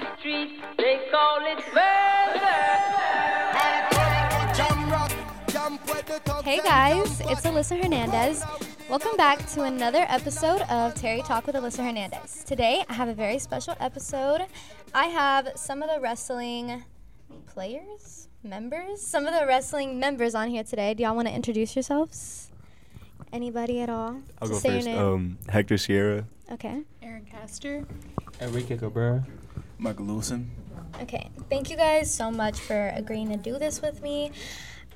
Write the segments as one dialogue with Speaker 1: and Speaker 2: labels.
Speaker 1: the street, they call it murder.
Speaker 2: Hey guys, it's Alyssa Hernandez. Welcome back to another episode of Terry Talk with Alyssa Hernandez. Today I have a very special episode. I have some of the wrestling players, members, some of the wrestling members on here today. Do y'all want to introduce yourselves? Anybody at all?
Speaker 3: I'll
Speaker 2: Just
Speaker 3: go
Speaker 2: say your
Speaker 3: first.
Speaker 2: name.
Speaker 3: Um, Hector Sierra.
Speaker 2: Okay.
Speaker 4: Aaron Castor.
Speaker 5: Enrique Cabrera.
Speaker 6: Michael Lewison.
Speaker 2: Okay. Thank you guys so much for agreeing to do this with me.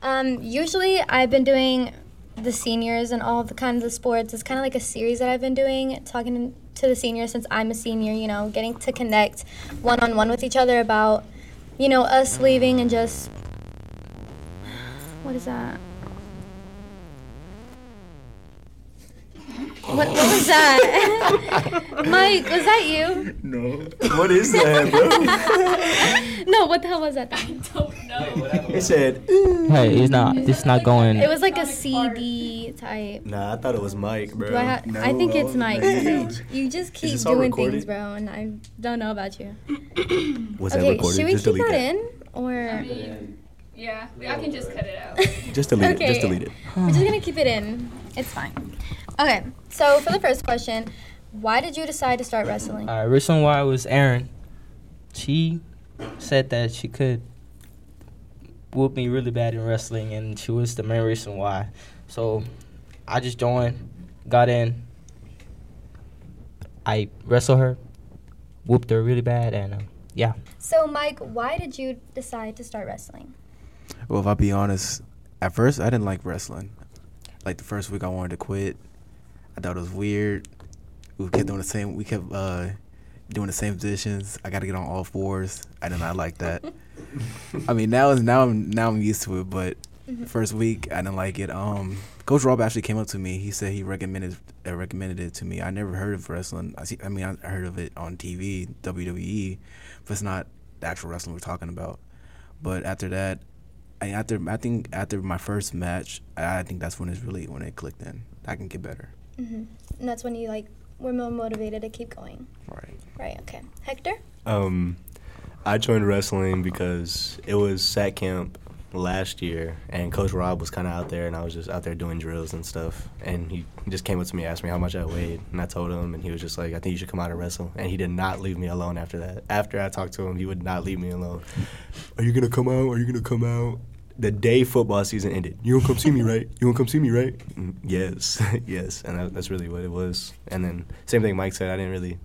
Speaker 2: Um, usually, I've been doing the seniors and all the kinds of sports. It's kind of like a series that I've been doing, talking to the seniors since I'm a senior. You know, getting to connect one on one with each other about, you know, us leaving and just. What is that? What, what was that? Mike, was that you?
Speaker 3: No. what is that, bro?
Speaker 2: No, what the hell was that? i don't
Speaker 3: it said.
Speaker 5: Hey, it's not. It's not going.
Speaker 2: It was like a CD type.
Speaker 3: Nah, I thought it was Mike, bro.
Speaker 2: Do I, ha- I think it's Mike. You just keep doing
Speaker 3: recorded?
Speaker 2: things, bro, and I don't know about you.
Speaker 3: was that
Speaker 2: Okay,
Speaker 3: recorded?
Speaker 2: should we
Speaker 3: just
Speaker 2: keep
Speaker 3: delete
Speaker 2: that in, or
Speaker 4: Yeah, I can just cut it out.
Speaker 3: Just delete it. Just delete it.
Speaker 2: we're just gonna keep it in? It's fine. Okay, so for the first question, why did you decide to start wrestling?
Speaker 5: Uh, reason why was Aaron. She said that she could whoop me really bad in wrestling, and she was the main reason why. So I just joined, got in. I wrestled her, whooped her really bad, and uh, yeah.
Speaker 2: So, Mike, why did you decide to start wrestling?
Speaker 6: Well, if I be honest, at first I didn't like wrestling. Like the first week I wanted to quit. I thought it was weird. We kept doing the same. We kept uh, doing the same positions. I got to get on all fours. I did not like that. I mean, now is now I'm now I'm used to it, but first week I didn't like it. Um, Coach Rob actually came up to me. He said he recommended uh, recommended it to me. I never heard of wrestling. I see. I mean, I heard of it on TV, WWE, but it's not the actual wrestling we're talking about. But after that, I after I think after my first match, I I think that's when it's really when it clicked in. I can get better.
Speaker 2: Hmm And that's when you like were more motivated to keep going.
Speaker 6: Right.
Speaker 2: Right. Okay. Hector.
Speaker 3: Um, I joined wrestling because it was SAT camp last year, and Coach Rob was kind of out there, and I was just out there doing drills and stuff. And he just came up to me, asked me how much I weighed, and I told him, and he was just like, "I think you should come out and wrestle." And he did not leave me alone after that. After I talked to him, he would not leave me alone. Are you gonna come out? Are you gonna come out? The day football season ended, you gonna come see me, right? You gonna come see me, right? Mm, yes, yes, and that, that's really what it was. And then same thing Mike said. I didn't really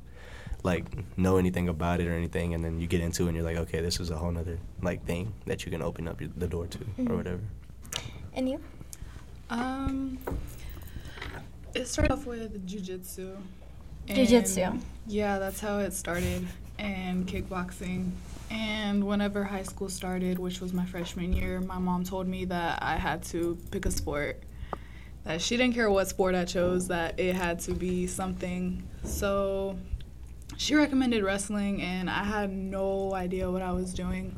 Speaker 3: like know anything about it or anything, and then you get into it and you're like, okay, this is a whole nother like thing that you can open up your, the door to
Speaker 2: Mhm.
Speaker 3: or whatever.
Speaker 2: And you?
Speaker 4: Um, it started off with jujitsu.
Speaker 2: Jiu-jitsu.
Speaker 4: Yeah, that's how it started, and kickboxing. And whenever high school started, which was my freshman year, my mom told me that I had to pick a sport. That she didn't care what sport I chose, that it had to be something. So she recommended wrestling, and I had no idea what I was doing.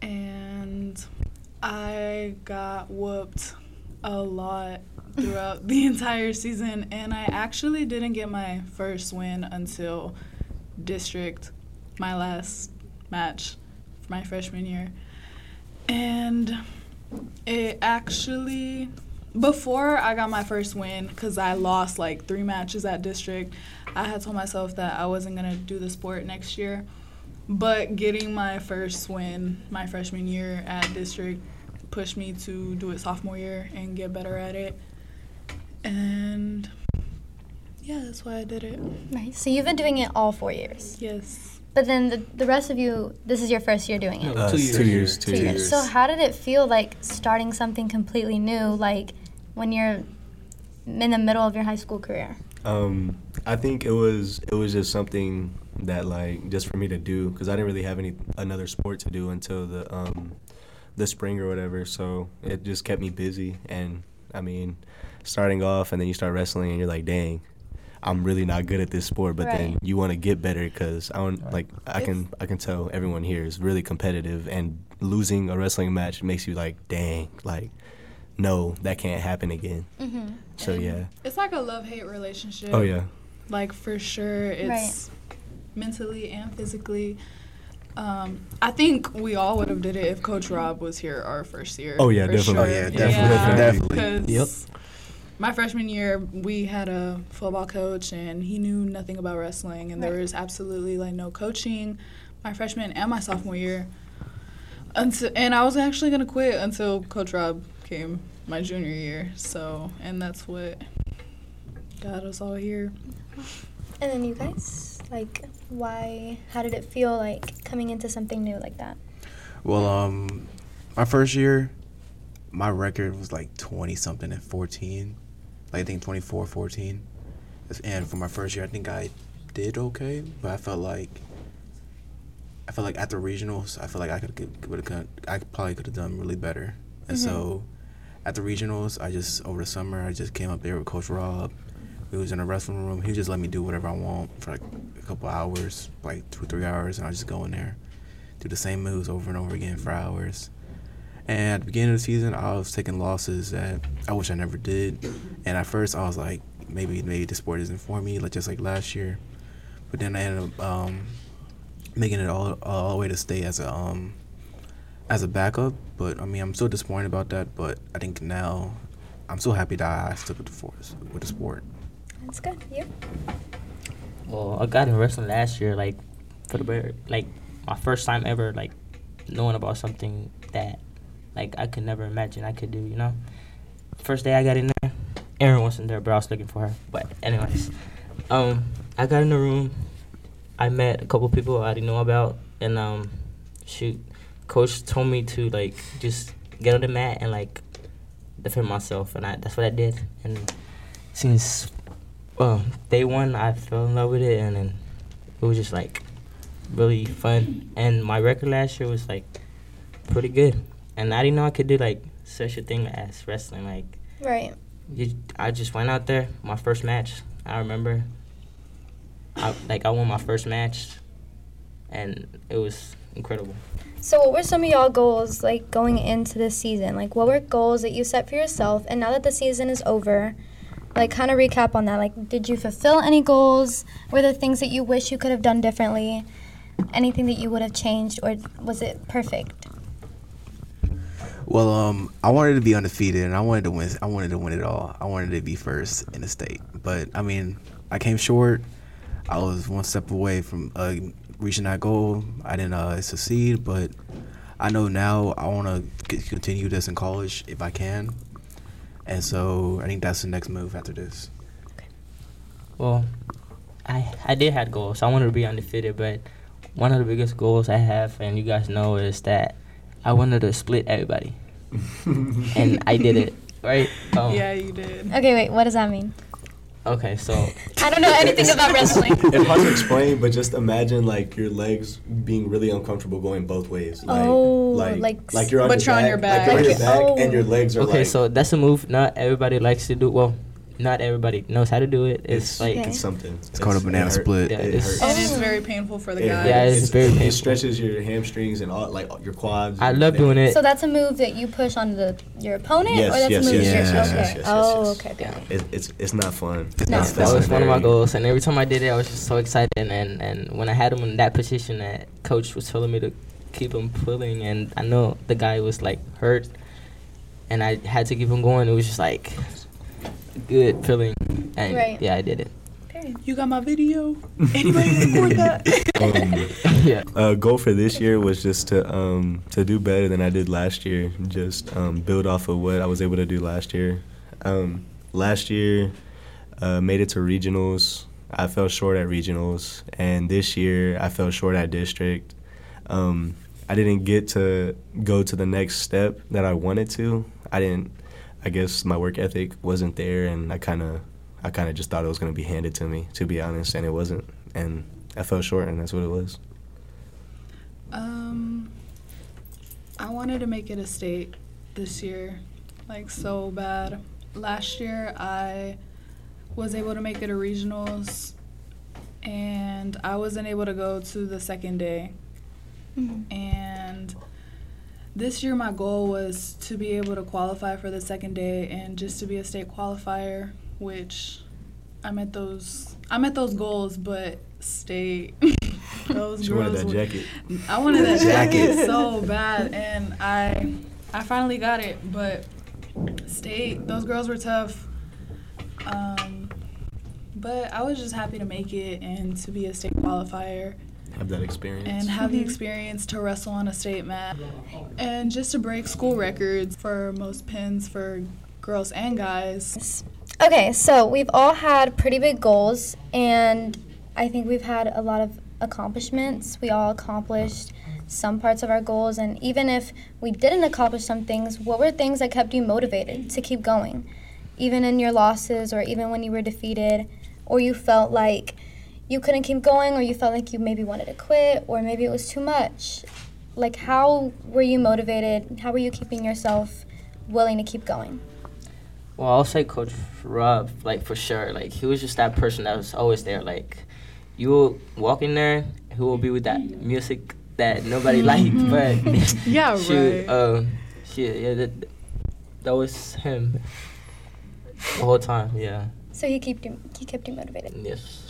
Speaker 4: And I got whooped a lot throughout the entire season, and I actually didn't get my first win until district, my last match for my freshman year. And it actually, before I got my first win, because I lost like three matches at district, I had told myself that I wasn't going to do the sport next year. But getting my first win my freshman year at district pushed me to do it sophomore year and get better at it. And yeah, that's why I did it.
Speaker 2: Nice. So you've been doing it all four years.
Speaker 4: Yes.
Speaker 2: But then the, the rest of you, this is your first year doing it.
Speaker 5: No, two years.
Speaker 3: two years, two,
Speaker 2: Two
Speaker 3: years.
Speaker 2: years. So how did it feel like starting something completely new, like when you're in the middle of your high school career?
Speaker 3: Um, I think it was it was just something that like just for me to do because I didn't really have any another sport to do until the um the spring or whatever. So it just kept me busy. And I mean, starting off and then you start wrestling and you're like, dang. I'm really not good at this sport, but then you want to get better because I want like I can I can tell everyone here is really competitive and losing a wrestling match makes you like dang like no that can't happen again.
Speaker 2: Mm-hmm.
Speaker 3: So
Speaker 4: And
Speaker 3: yeah.
Speaker 4: It's like a love hate relationship.
Speaker 3: Oh yeah.
Speaker 4: Like for sure it's mentally and physically. Um, I think we all would have did it if Coach Rob was here our first year.
Speaker 3: Oh, yeah,
Speaker 4: for
Speaker 3: definitely.
Speaker 6: Oh, yeah, definitely, definitely.
Speaker 4: 'cause
Speaker 5: Yep.
Speaker 4: My freshman year, we had a football coach, and he knew nothing about wrestling, and there was absolutely like no coaching. My freshman and my sophomore year, until, and I was actually gonna quit until Coach Rob came my junior year. So, and that's what got us all here.
Speaker 2: And then you guys, like, why? How did it feel like coming into something new like that?
Speaker 6: Well, um, my first year, my record was like 20 something and 14. Like, I think 24, 14. And for my first year, I think I did okay, but I felt like I felt like at the regionals, I feel like I could would have I probably could have done really better. And mm-hmm. so, at the regionals, I just over the summer, I just came up there with Coach Rob. We was in a wrestling room. He just let me do whatever I want for like a couple hours, like two or three hours, and I just go in there, do the same moves over and over again for hours. And at the beginning of the season, I was taking losses that I wish I never did. And at first, I was like, maybe maybe the sport isn't for me, like just like last year. But then I ended up um, making it all all the way to stay as a um, as a backup. But I mean, I'm still disappointed about that. But I think now I'm so happy that I stuck with the force with the sport.
Speaker 2: That's good. You?
Speaker 5: Well, I got in wrestling last year, like for the very, like my first time ever, like knowing about something that like I could never imagine I could do. You know, first day I got in there, Erin wasn't there, but I was looking for her. But anyways, um, I got in the room. I met a couple people I didn't know about, and um, shoot, coach told me to like just get on the mat and like defend myself, and I that's what I did. And since well, day one, I fell in love with it, and then it was just like really fun. And my record last year was like pretty good, and I didn't know I could do like such a thing as wrestling. Like,
Speaker 2: Right.
Speaker 5: you, I just went out there. My first match, I remember. I, like I won my first match, and it was incredible.
Speaker 2: So, what were some of y'all goals like going into this season? Like, what were goals that you set for yourself? And now that the season is over, like, kind of recap on that. Like, did you fulfill any goals? Were there things that you wish you could have done differently? Anything that you would have changed, or was it perfect?
Speaker 6: Well, um, I wanted to be undefeated, and I wanted to win. I wanted to win it all. I wanted to be first in the state, but I mean, I came short. I was one step away from uh, reaching that goal. I didn't uh, succeed, but I know now I want to continue this in college if I can, and so I think that's the next move after this.
Speaker 5: Well, I I did have goals. I wanted to be undefeated, but one of the biggest goals I have, and you guys know, is that I wanted to split everybody, and I did it. Right? Um,
Speaker 4: Yeah, you did.
Speaker 2: Okay, wait, what does that mean?
Speaker 5: Okay, so
Speaker 2: I don't know anything about wrestling.
Speaker 3: It's hard to explain, but just imagine like your legs being really uncomfortable going both ways. Like,
Speaker 2: Oh,
Speaker 3: like,
Speaker 2: like
Speaker 3: like you're on,
Speaker 4: But
Speaker 3: your,
Speaker 4: you're
Speaker 3: back,
Speaker 4: on your
Speaker 3: Like you're
Speaker 2: back.
Speaker 3: on your back,
Speaker 2: Oh.
Speaker 3: and your legs are
Speaker 5: okay,
Speaker 3: like.
Speaker 5: so that's a move not everybody likes to do. Well, not everybody knows how to do it. It's,
Speaker 3: it's
Speaker 5: like
Speaker 2: Okay.
Speaker 3: it's something.
Speaker 6: It's called a banana
Speaker 3: hurt-
Speaker 6: split.
Speaker 5: Yeah,
Speaker 3: it
Speaker 5: it's-
Speaker 3: hurts.
Speaker 4: And it's very painful for the
Speaker 3: It
Speaker 4: guys.
Speaker 5: Yeah, it's very
Speaker 3: It stretches your hamstrings and all like your quads.
Speaker 5: I love doing it.
Speaker 2: So that's a move that you push on the your opponent,
Speaker 3: Yes,
Speaker 2: or that's
Speaker 3: yes,
Speaker 2: a move
Speaker 6: yes, yes, yes,
Speaker 2: okay.
Speaker 3: yes, yes,
Speaker 2: oh, okay, okay.
Speaker 3: It, it's it's not fun.
Speaker 2: No.
Speaker 3: That's-
Speaker 5: that
Speaker 3: that's
Speaker 5: was one of my goals, and every time I did it, I was just so excited. And, and, and when I had him in that position, that coach was telling me to keep him pulling, and I know the guy was like hurt, and I had to keep him going. It was just like good feeling, and
Speaker 2: Right.
Speaker 5: yeah, I did it.
Speaker 4: You got my video. Anybody record that?
Speaker 3: Um,
Speaker 5: yeah.
Speaker 3: uh, goal for this year was just to um, to do better than I did last year. Just um, build off of what I was able to do last year. Um, last year, uh, made it to regionals. I fell short at regionals, and this year I fell short at district. Um, I didn't get to go to the next step that I wanted to. I didn't. I guess my work ethic wasn't there, and I kind of, I kind of just thought it was gonna be handed to me, to be honest, and it wasn't. And I fell short, and that's what it was.
Speaker 4: Um, I wanted to make it a state this year, like so bad. Last year, I was able to make it a regionals, and I wasn't able to go to the second day.
Speaker 2: Mhm.
Speaker 4: And this year, my goal was to be able to qualify for the second day and just to be a state qualifier, which I met those. I met those goals, but state Those
Speaker 3: She wanted
Speaker 4: girls
Speaker 3: that
Speaker 4: were-
Speaker 3: jacket.
Speaker 4: I wanted that
Speaker 3: Jacket.
Speaker 4: jacket so bad, and I, I finally got it. But state, those girls were tough. Um, but I was just happy to make it and to be a state qualifier
Speaker 3: Have that experience.
Speaker 4: and have the experience to wrestle on a state mat and just to break school records for most pins for girls and guys.
Speaker 2: Okay, so we've all had pretty big goals, and I think we've had a lot of accomplishments. We all accomplished some parts of our goals, and even if we didn't accomplish some things, what were things that kept you motivated to keep going? Even in your losses, or even when you were defeated, or you felt like you couldn't keep going, or you felt like you maybe wanted to quit, or maybe it was too much. Like, how were you motivated? How were you keeping yourself willing to keep going?
Speaker 5: Well, I'll say Coach Rob, like for sure. Like he was just that person that was always there. Like you will walk in there, he will be with that music that nobody liked, but
Speaker 4: Yeah,
Speaker 5: shoot,
Speaker 4: right.
Speaker 5: um, shit, yeah, that, that was him the whole time. Yeah,
Speaker 2: So he kept you, he kept you motivated.
Speaker 5: yes.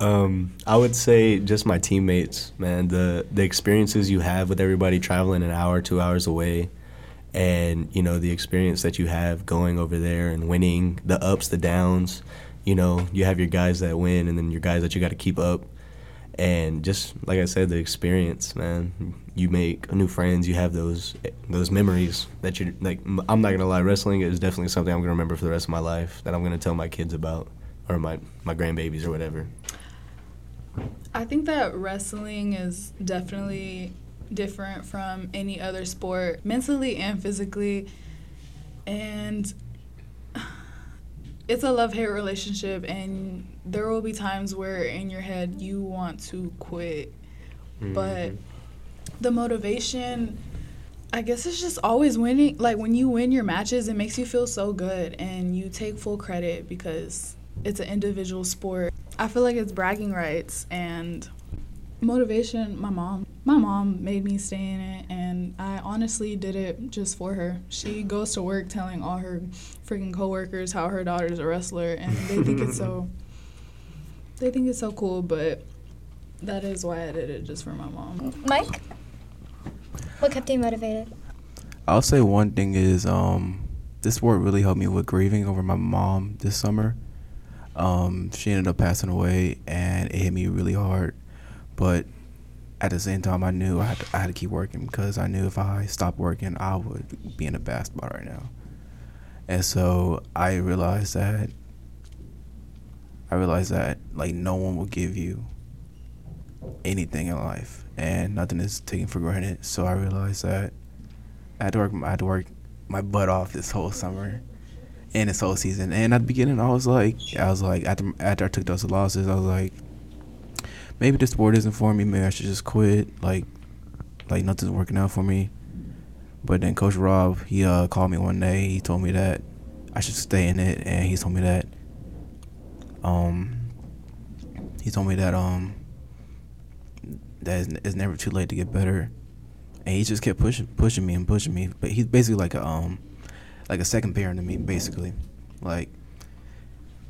Speaker 3: Um, I would say just my teammates, man. The the experiences you have with everybody traveling an hour, two hours away, and you know the experience that you have going over there and winning, the ups, the downs. You know, you have your guys that win, and then your guys that you got to keep up. And just like I said, the experience, man. You make new friends. You have those those memories that you like. I'm not gonna lie, wrestling is definitely something I'm gonna remember for the rest of my life. That I'm gonna tell my kids about, or my my grandbabies or whatever.
Speaker 4: I think that wrestling is definitely different from any other sport, mentally and physically. And it's a love hate relationship, and there will be times where in your head you want to quit. Mm-hmm. But the motivation, I guess it's just always winning. Like when you win your matches, it makes you feel so good, and you take full credit because it's an individual sport. I feel like it's bragging rights and motivation. My mom, my mom made me stay in it, and I honestly did it just for her. She goes to work telling all her freaking coworkers how her daughter's a wrestler, and they think it's so. They think it's so cool, but that is why I did it just for my mom.
Speaker 2: Mike, what kept you motivated?
Speaker 6: I'll say one thing is um, this sport really helped me with grieving over my mom this summer. Um, she ended up passing away, and it hit me really hard. But at the same time, I knew I had to, I had to keep working because I knew if I stopped working, I would be in a bad spot right now. And so I realized that I realized that like no one will give you anything in life, and nothing is taken for granted. So I realized that I had to work. I had to work my butt off this whole summer and this whole season. And at the beginning, I was like, I was like, after after I took those losses, I was like, maybe the sport isn't for me. Maybe I should just quit. Like, like nothing's working out for me. But then Coach Rob, he uh, called me one day. He told me that I should stay in it, and he told me that, um, he told me that um, that it's, it's never too late to get better and he just kept pushing pushing me and pushing me. But he's basically like a um like a second parent to me, basically. Like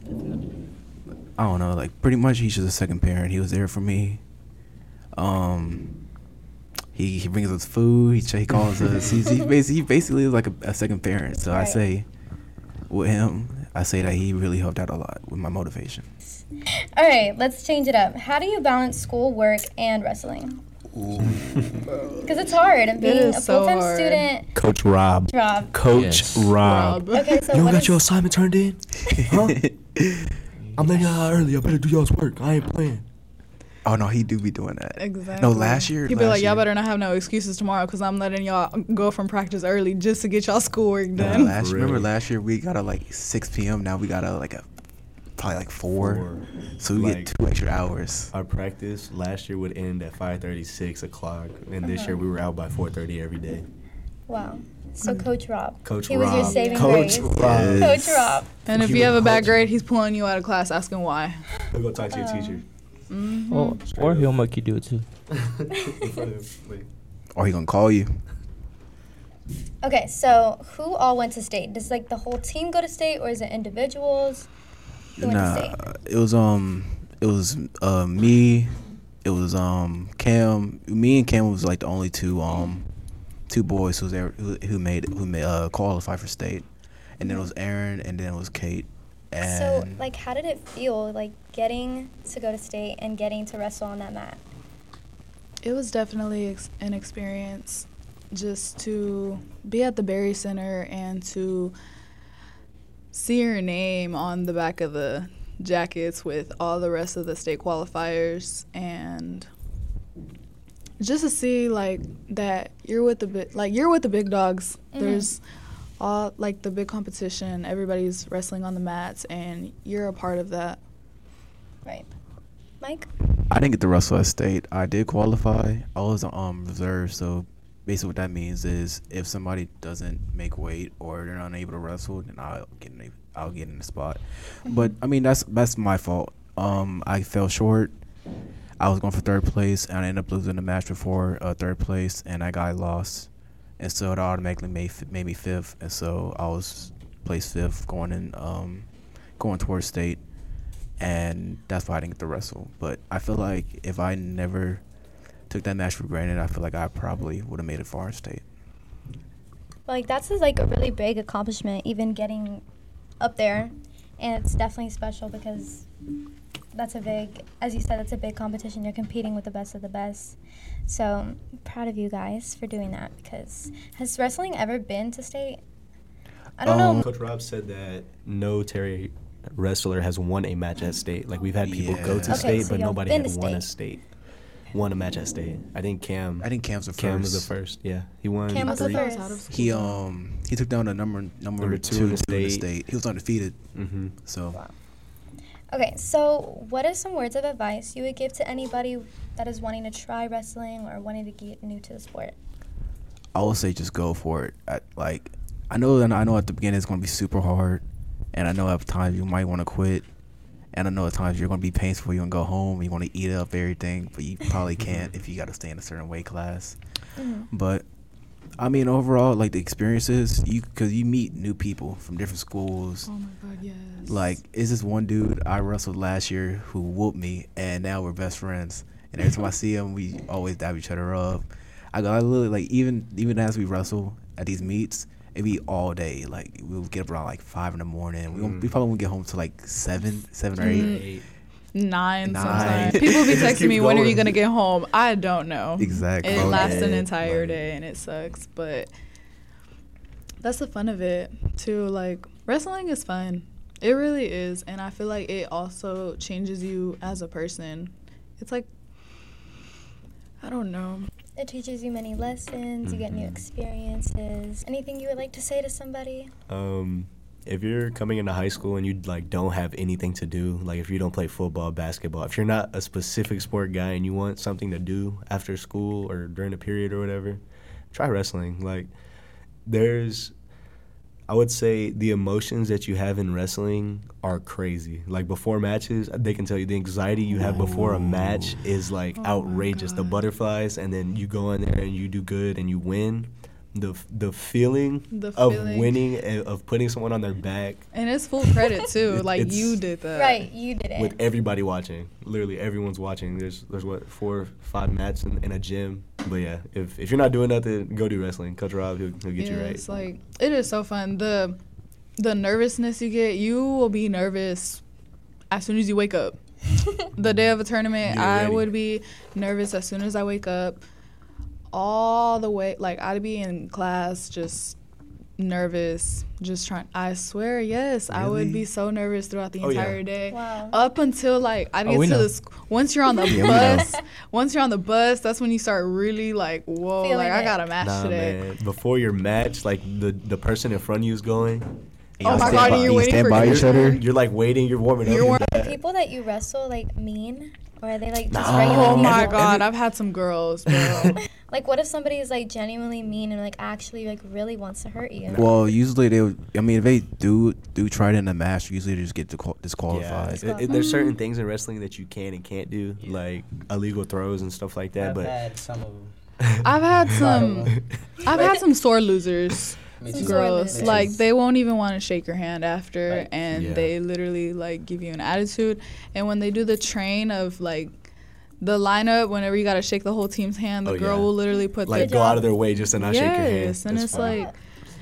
Speaker 6: I don't know, like pretty much he's just a second parent. He was there for me. Um he, he brings us food. He, he calls us. He's, he basically he basically is like a, a second parent. So I say with him, I say that he really helped out a lot with my motivation.
Speaker 2: All right, let's change it up. How do you balance school, work, and wrestling? Because it's hard. And being
Speaker 4: is
Speaker 2: a
Speaker 4: so
Speaker 2: full-time
Speaker 4: hard.
Speaker 2: student,
Speaker 3: Coach Rob.
Speaker 2: Rob.
Speaker 3: Coach
Speaker 5: Yes.
Speaker 3: Rob.
Speaker 2: Okay, so
Speaker 3: You don't
Speaker 2: what
Speaker 3: got
Speaker 2: is-
Speaker 3: your assignment turned in? Huh? I'm letting y'all out early. I better do y'all's work. I ain't playing.
Speaker 6: Oh no, he do be doing that.
Speaker 4: Exactly.
Speaker 6: No, last year.
Speaker 4: He'd be
Speaker 6: last
Speaker 4: like, y'all better not have no excuses tomorrow because I'm letting y'all go from practice early just to get y'all schoolwork
Speaker 6: No,
Speaker 4: done.
Speaker 6: last
Speaker 3: For
Speaker 6: remember last year we got a like 6 p.m. Now we got a like a probably like four,
Speaker 3: Four.
Speaker 6: so we
Speaker 3: Like-
Speaker 6: get two extra hours.
Speaker 3: Our practice last year would end at five thirty, six o'clock, and this year we were out by 4:30 every day.
Speaker 2: Wow. So Coach Rob.
Speaker 3: Coach
Speaker 2: he
Speaker 3: Rob.
Speaker 2: was your saving
Speaker 3: Coach
Speaker 2: grace.
Speaker 3: Rob.
Speaker 2: Coach Rob.
Speaker 4: And if you have a bad grade, he's pulling you out of class asking why.
Speaker 3: We'll go talk to your teacher. Mm-hmm.
Speaker 5: Or, or he'll make you do it too.
Speaker 3: In front of- wait.
Speaker 6: Or he gonna call you.
Speaker 2: Okay, so who all went to state? Does like the whole team go to state, or is it individuals? Who went to
Speaker 6: Nah, it was um, it was uh me, it was um Cam. Me and Cam was like the only two um two boys who was there who, who made who made uh qualify for state, and then it was Aaron, and then it was Kate. And
Speaker 2: So, like, how did it feel, like, getting to go to state and getting to wrestle on that mat?
Speaker 4: It was definitely ex- an experience just to be at the Berry Center and to see your name on the back of the jackets with all the rest of the state qualifiers and just to see like that you're with the big like you're with the big dogs.
Speaker 2: Mhm.
Speaker 4: There's all like the big competition, everybody's wrestling on the mats and you're a part of that.
Speaker 2: Right. Mike?
Speaker 6: I didn't get to wrestle at state. I did qualify. I was um reserve, so basically what that means is if somebody doesn't make weight or they're unable to wrestle, then I'll get in a, I'll get in the spot. But I mean that's that's my fault. Um, I fell short. I was going for third place, and I ended up losing the match before uh, third place, and I got lost, and so it automatically made made me fifth, and so I was placed fifth going in um going towards state and that's why I didn't get to wrestle. But I feel like if I never took that match for granted, I feel like I probably would have made it far in state.
Speaker 2: Like, that's like a really big accomplishment, even getting up there. And it's definitely special because that's a big, as you said, that's a big competition. You're competing with the best of the best. So, I'm proud of you guys for doing that because has wrestling ever been to state? I don't
Speaker 6: Um,
Speaker 2: know.
Speaker 3: Coach Rob said that no Terry wrestler has won a match at state. Like we've had people go to
Speaker 2: Okay,
Speaker 3: state,
Speaker 2: so
Speaker 3: but nobody
Speaker 2: been
Speaker 3: had
Speaker 2: to
Speaker 3: won a
Speaker 2: state.
Speaker 3: State. Won a match at state. I think Cam.
Speaker 6: I think Cam's the
Speaker 3: Cam was the
Speaker 6: first.
Speaker 3: first. Yeah, he won.
Speaker 2: Cam was the first.
Speaker 4: out.
Speaker 6: He um he took down the number number,
Speaker 3: Number
Speaker 6: two,
Speaker 3: two in the
Speaker 6: in the
Speaker 3: state.
Speaker 6: state. He was undefeated,
Speaker 3: Mm-hmm.
Speaker 6: so
Speaker 2: Okay, so what are some words of advice you would give to anybody that is wanting to try wrestling or wanting to get new to the sport?
Speaker 6: I would say just go for it. I, like I know that I know at the beginning it's gonna be super hard, and I know at times you might want to quit, and I know at times you're gonna be painful. You want to go home, you want to eat up everything, but you probably can't if you got to stay in a certain weight class.
Speaker 2: Mhm.
Speaker 6: But I mean, overall, like the experiences, you because you meet new people from different schools.
Speaker 4: Oh my god, yes.
Speaker 6: Like, is this one dude I wrestled last year who whooped me, and now we're best friends. And every time I see him, we always dab each other up. I got literally like even even as we wrestle at these meets, it be all day. Like we'll get up around like five in the morning. We won't, we
Speaker 3: Mm.
Speaker 6: probably won't get home till like seven, seven or eight.
Speaker 4: Mm. Nine,
Speaker 6: Nine.
Speaker 4: sometimes. People be texting
Speaker 3: keep
Speaker 4: me, when are you
Speaker 3: going.
Speaker 4: gonna get home? I don't know.
Speaker 6: Exactly.
Speaker 4: It lasts an entire
Speaker 6: like-
Speaker 4: day and it sucks, but that's the fun of it too. Like wrestling is fun. It really is, and I feel like it also changes you as a person. It's like I don't know.
Speaker 2: It teaches you many lessons, you get new
Speaker 3: Mhm.
Speaker 2: experiences. Anything you would like to say to somebody?
Speaker 3: Um, if you're coming into high school and you like don't have anything to do, like if you don't play football, basketball, if you're not a specific sport guy and you want something to do after school or during a period or whatever, try wrestling. Like there's I would say the emotions that you have in wrestling are crazy. Like before matches, they can tell you the anxiety you have before a match is like
Speaker 4: Oh
Speaker 3: outrageous. The butterflies, and then you go in there and you do good and you win. The the feeling
Speaker 4: The
Speaker 3: of
Speaker 4: feeling.
Speaker 3: winning and of putting someone on their back
Speaker 4: And it's full credit too.
Speaker 3: It-
Speaker 4: like you did that.
Speaker 2: right, you did it.
Speaker 3: with everybody watching. Literally everyone's watching. There's there's what four five mats in, in a gym. But yeah, if if you're not doing nothing, go do wrestling. Coach Rob, he'll, he'll get
Speaker 4: yeah,
Speaker 3: you right.
Speaker 4: It's like it is so fun. The the nervousness you get, you will be nervous as soon as you wake up. the day of a tournament, I would be nervous as soon as I wake up. All the way, like I'd be in class just nervous, just trying. I swear, yes, I would be so nervous throughout the
Speaker 3: Oh, yeah.
Speaker 4: entire day.
Speaker 2: Wow.
Speaker 4: Up until like I
Speaker 5: Oh,
Speaker 4: get
Speaker 5: we
Speaker 4: to
Speaker 5: know.
Speaker 4: the sc- once you're on the
Speaker 6: Yeah,
Speaker 4: bus, once you're on the bus, that's when you start really like, whoa,
Speaker 2: Feeling
Speaker 4: like I got a match
Speaker 3: Nah,
Speaker 4: today.
Speaker 3: man. Before your match, like the the person in front of you is going.
Speaker 4: Oh
Speaker 6: y'all
Speaker 4: my
Speaker 6: stand
Speaker 4: God,
Speaker 6: by-
Speaker 4: you're
Speaker 6: you
Speaker 4: waiting
Speaker 6: stand
Speaker 4: for
Speaker 6: by each other.
Speaker 4: turn.
Speaker 3: You're like waiting. You're warming up.
Speaker 4: You're
Speaker 3: and
Speaker 4: war-
Speaker 3: that.
Speaker 2: People that you wrestle like mean, or are they like just
Speaker 3: Nah.
Speaker 2: regular?
Speaker 4: Oh my
Speaker 2: people?
Speaker 4: god, I've had some girls, bro.
Speaker 2: Like, what if somebody is like genuinely mean and like actually like really wants to hurt you?
Speaker 6: Well, usually they. Would, I mean, if they do do try it in a match, usually they just get disqual-
Speaker 3: Yeah,
Speaker 6: disqualified.
Speaker 3: it- it- there's certain things in wrestling that you can and can't do, like illegal throws and stuff like that.
Speaker 5: I've
Speaker 3: but
Speaker 5: had some of them.
Speaker 4: I've had some. I've had some sore losers.
Speaker 5: Me too.
Speaker 2: sore
Speaker 4: Girls,
Speaker 2: losers.
Speaker 4: like they won't even want to shake your hand after,
Speaker 5: Right.
Speaker 4: and
Speaker 3: Yeah.
Speaker 4: they literally like give you an attitude. And when they do the train of like the lineup, whenever you gotta shake the whole team's hand, the
Speaker 3: Oh,
Speaker 4: girl
Speaker 3: yeah.
Speaker 4: will literally put
Speaker 3: Like
Speaker 4: the
Speaker 3: go out of their way just to not shake your hand.
Speaker 4: yes, and
Speaker 3: That's
Speaker 4: it's
Speaker 3: fine.
Speaker 4: like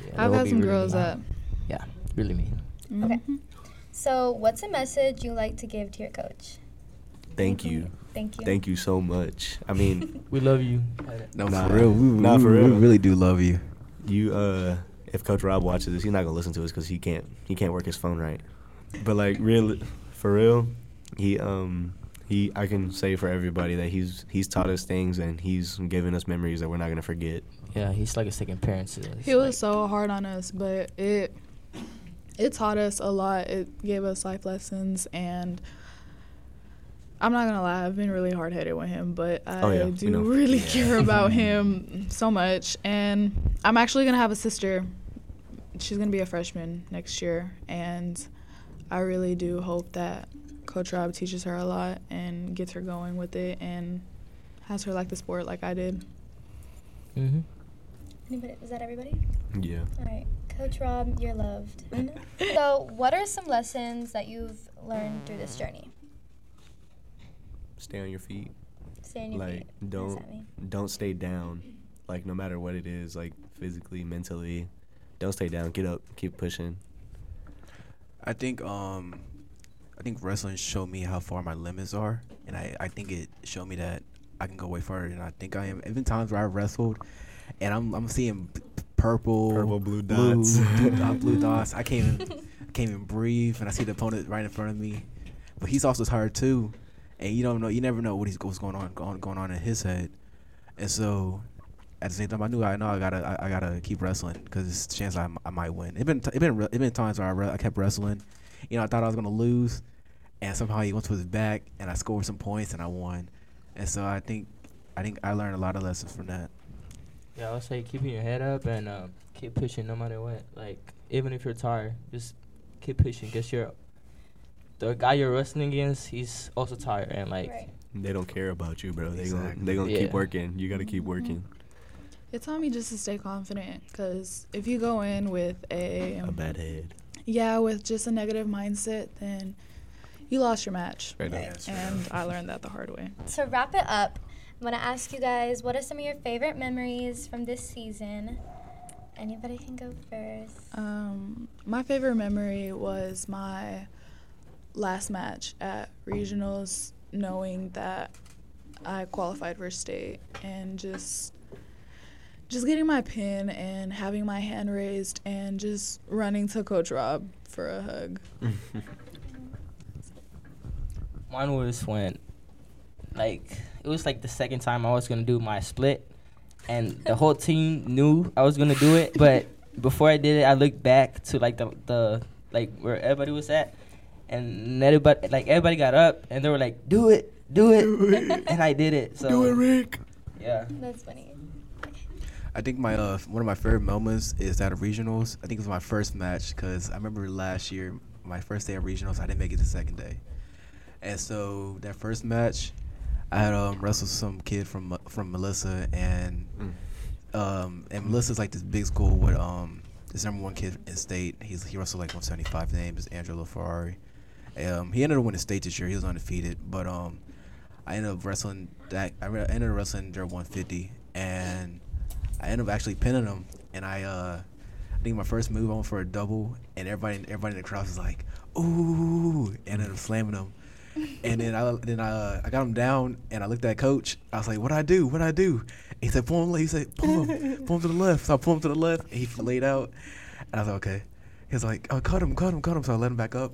Speaker 5: Yeah,
Speaker 4: I've had some
Speaker 5: really
Speaker 4: girls
Speaker 5: mean.
Speaker 4: that.
Speaker 5: Yeah, really mean.
Speaker 2: Okay. So, what's a message you like to give to your coach?
Speaker 3: thank you,
Speaker 2: Thank you.
Speaker 3: thank you so much. I mean,
Speaker 5: We love you.
Speaker 6: No,
Speaker 3: Nah.
Speaker 6: for real. We,
Speaker 3: Nah,
Speaker 6: we,
Speaker 3: for
Speaker 6: we really do love you.
Speaker 3: you uh, if Coach Rob watches this, he's not gonna listen to us because he can't he can't work his phone right. But like real, for real, he um he I can say for everybody that he's he's taught us things and he's given us memories that we're not gonna forget.
Speaker 5: Yeah, he's like a second parent to us.
Speaker 4: He was
Speaker 5: like-
Speaker 4: so hard on us, but it it taught us a lot. It gave us life lessons, and I'm not gonna lie, I've been really hard headed with him, but I
Speaker 3: Oh, yeah,
Speaker 4: do really care about him so much. And I'm actually gonna have a sister. She's gonna be a freshman next year, and I really do hope that Coach Rob teaches her a lot and gets her going with it and has her like the sport like I did.
Speaker 5: Mhm.
Speaker 2: Anybody, is that everybody?
Speaker 3: Yeah.
Speaker 2: All right. Coach Rob, you're loved. so, what are some lessons that you've learned through this journey?
Speaker 3: Stay on your feet.
Speaker 2: Stay on your
Speaker 3: like
Speaker 2: feet. What does
Speaker 3: don't don't stay down. Like no matter what it is, like physically, mentally, don't stay down. Get up. Keep pushing.
Speaker 6: I think um, I think wrestling showed me how far my limits are, and I, I think it showed me that I can go way further than I think I am. Even times where I wrestled, and I'm I'm seeing purple,
Speaker 3: Purple, blue
Speaker 6: blue,
Speaker 3: dots.
Speaker 6: blue, dot- blue dots. I can't even can't even breathe, and I see the opponent right in front of me, but he's also tired too, and you don't know, you never know what he's what's going on going going on in his head, and so. At the same time, I knew I know I gotta I, I gotta keep wrestling because it's a chance I, I might win. It been it been it been times where I, re- I kept wrestling, you know I thought I was gonna lose, and somehow he went to his back and I scored some points and I won, and so I think I think I learned a lot of lessons from that.
Speaker 5: Yeah, I would say keeping your head up and um, keep pushing no matter what. Like even if you're tired, just keep pushing. Cause you're the guy you're wrestling against. He's also tired and like
Speaker 2: Right.
Speaker 3: They don't care about you, bro. They
Speaker 6: Exactly.
Speaker 3: gonna they gonna
Speaker 5: Yeah.
Speaker 3: keep working. You gotta keep working.
Speaker 4: It taught me just to stay confident because if you go in with a,
Speaker 3: A bad head.
Speaker 4: yeah with just a negative mindset, then you lost your match.
Speaker 3: Right now.
Speaker 4: And I learned that the hard way.
Speaker 2: To wrap it up, I'm gonna ask you guys what are some of your favorite memories from this season? Anybody can go first.
Speaker 4: Um, my favorite memory was my last match at regionals, knowing that I qualified for state and just just getting my pin and having my hand raised and just running to Coach Rob for a hug.
Speaker 5: mine was when like it was like the second time I was gonna do my split, and the whole team knew I was gonna do it. But before I did it, I looked back to like the the like where everybody was at, and everybody like everybody got up and they were like, "Do it, do it," and I did it. So
Speaker 3: Do it, Rick.
Speaker 5: yeah.
Speaker 2: That's funny.
Speaker 6: I think my uh one of my favorite moments is that of regionals. I think it was my first match because I remember last year my first day of regionals I didn't make it the second day, and so that first match I had um wrestled some kid from from Melissa and um and Melissa's like this big school with um this number one kid in state. He's he wrestled like 175. His name is Angelo Ferrari. Um, he ended up winning state this year. He was undefeated, but um, I ended up wrestling that. I ended up wrestling their 150, and I ended up actually pinning him. And I, uh, I think my first move I went for a double, and everybody, everybody in the crowd was like, "Ooh!" and up slamming him. And then I, then I, uh, I got him down, and I looked at coach. I was like, "What do I do? What do I do?" He said, "Pull him." He said, "Pull him, pull him to the left." So I pulled him to the left, and he laid out. And I was like, "Okay." He was like, "Oh, cut him, cut him, cut him." So I let him back up,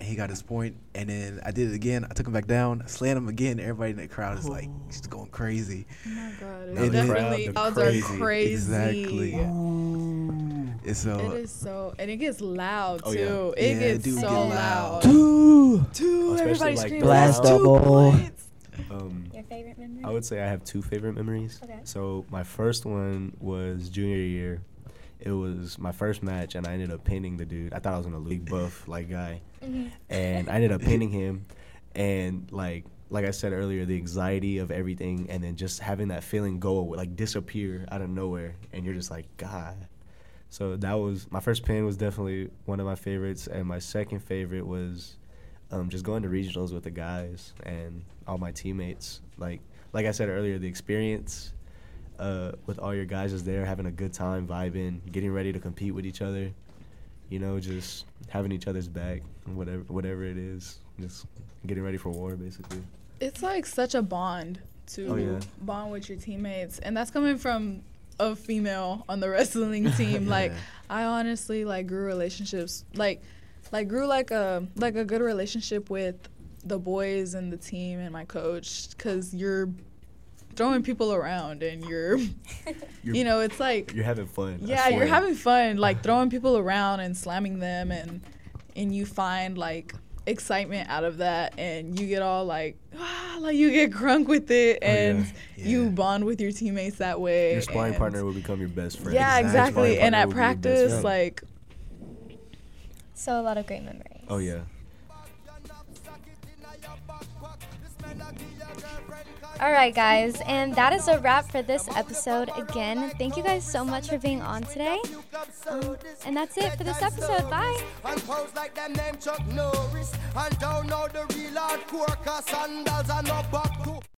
Speaker 6: and he got his point. And then I did it again. I took him back down, slammed him again. Everybody in the crowd is like, just going crazy.
Speaker 4: Oh my god, it's
Speaker 6: then-
Speaker 4: definitely
Speaker 3: The
Speaker 4: odds
Speaker 3: crazy.
Speaker 4: are crazy.
Speaker 6: Exactly. And so
Speaker 4: It is so, and it gets loud
Speaker 3: Oh,
Speaker 4: too.
Speaker 3: yeah.
Speaker 4: It
Speaker 6: Yeah,
Speaker 4: gets
Speaker 6: it
Speaker 4: so
Speaker 6: get
Speaker 4: loud.
Speaker 6: loud.
Speaker 5: Two.
Speaker 4: Two,
Speaker 3: Especially,
Speaker 4: everybody
Speaker 3: like,
Speaker 4: screaming.
Speaker 5: Blast
Speaker 4: two
Speaker 5: double.
Speaker 4: points.
Speaker 3: Um,
Speaker 2: Your favorite memory?
Speaker 3: I would say I have two favorite memories.
Speaker 2: Okay.
Speaker 3: So my first one was junior year. It was my first match, and I ended up pinning the dude. I thought I was gonna lose, buff like guy,
Speaker 2: Mhm.
Speaker 3: and I ended up pinning him. And like like I said earlier, the anxiety of everything, and then just having that feeling go away, like disappear out of nowhere, and you're just like God. So that was my first pin was definitely one of my favorites, and my second favorite was um, just going to regionals with the guys and all my teammates. Like like I said earlier, the experience uh, with all your guys is there, having a good time, vibing, getting ready to compete with each other. You know, just having each other's back, whatever whatever it is, just getting ready for war, basically.
Speaker 4: It's like such a bond to
Speaker 3: Oh, yeah.
Speaker 4: bond with your teammates, and that's coming from a female on the wrestling team. Like, I honestly like grew relationships, like, like grew like a like a good relationship with the boys and the team and my coach, because you're throwing people around and you're,
Speaker 3: You're-
Speaker 4: you know, it's like
Speaker 3: You're having fun.
Speaker 4: Yeah, you're having fun, like throwing people around and slamming them, and and you find like excitement out of that, and you get all like, ah, like you get crunk with it,
Speaker 3: Oh, yeah.
Speaker 4: and
Speaker 6: Yeah.
Speaker 4: you bond with your teammates that way.
Speaker 3: Your sparring partner will become your best friend.
Speaker 4: Yeah,
Speaker 6: Exactly.
Speaker 4: exactly. And
Speaker 3: partner
Speaker 4: at
Speaker 3: will be your best
Speaker 4: practice, like
Speaker 2: So a lot of great memories.
Speaker 3: Oh yeah.
Speaker 2: All right, guys, and that is a wrap for this episode. Again, thank you guys so much for being on today. Um, and that's it for this episode. Bye.
Speaker 1: And pose like them name Chuck Norris. And don't know the real hardcore, cause sandals are no back to.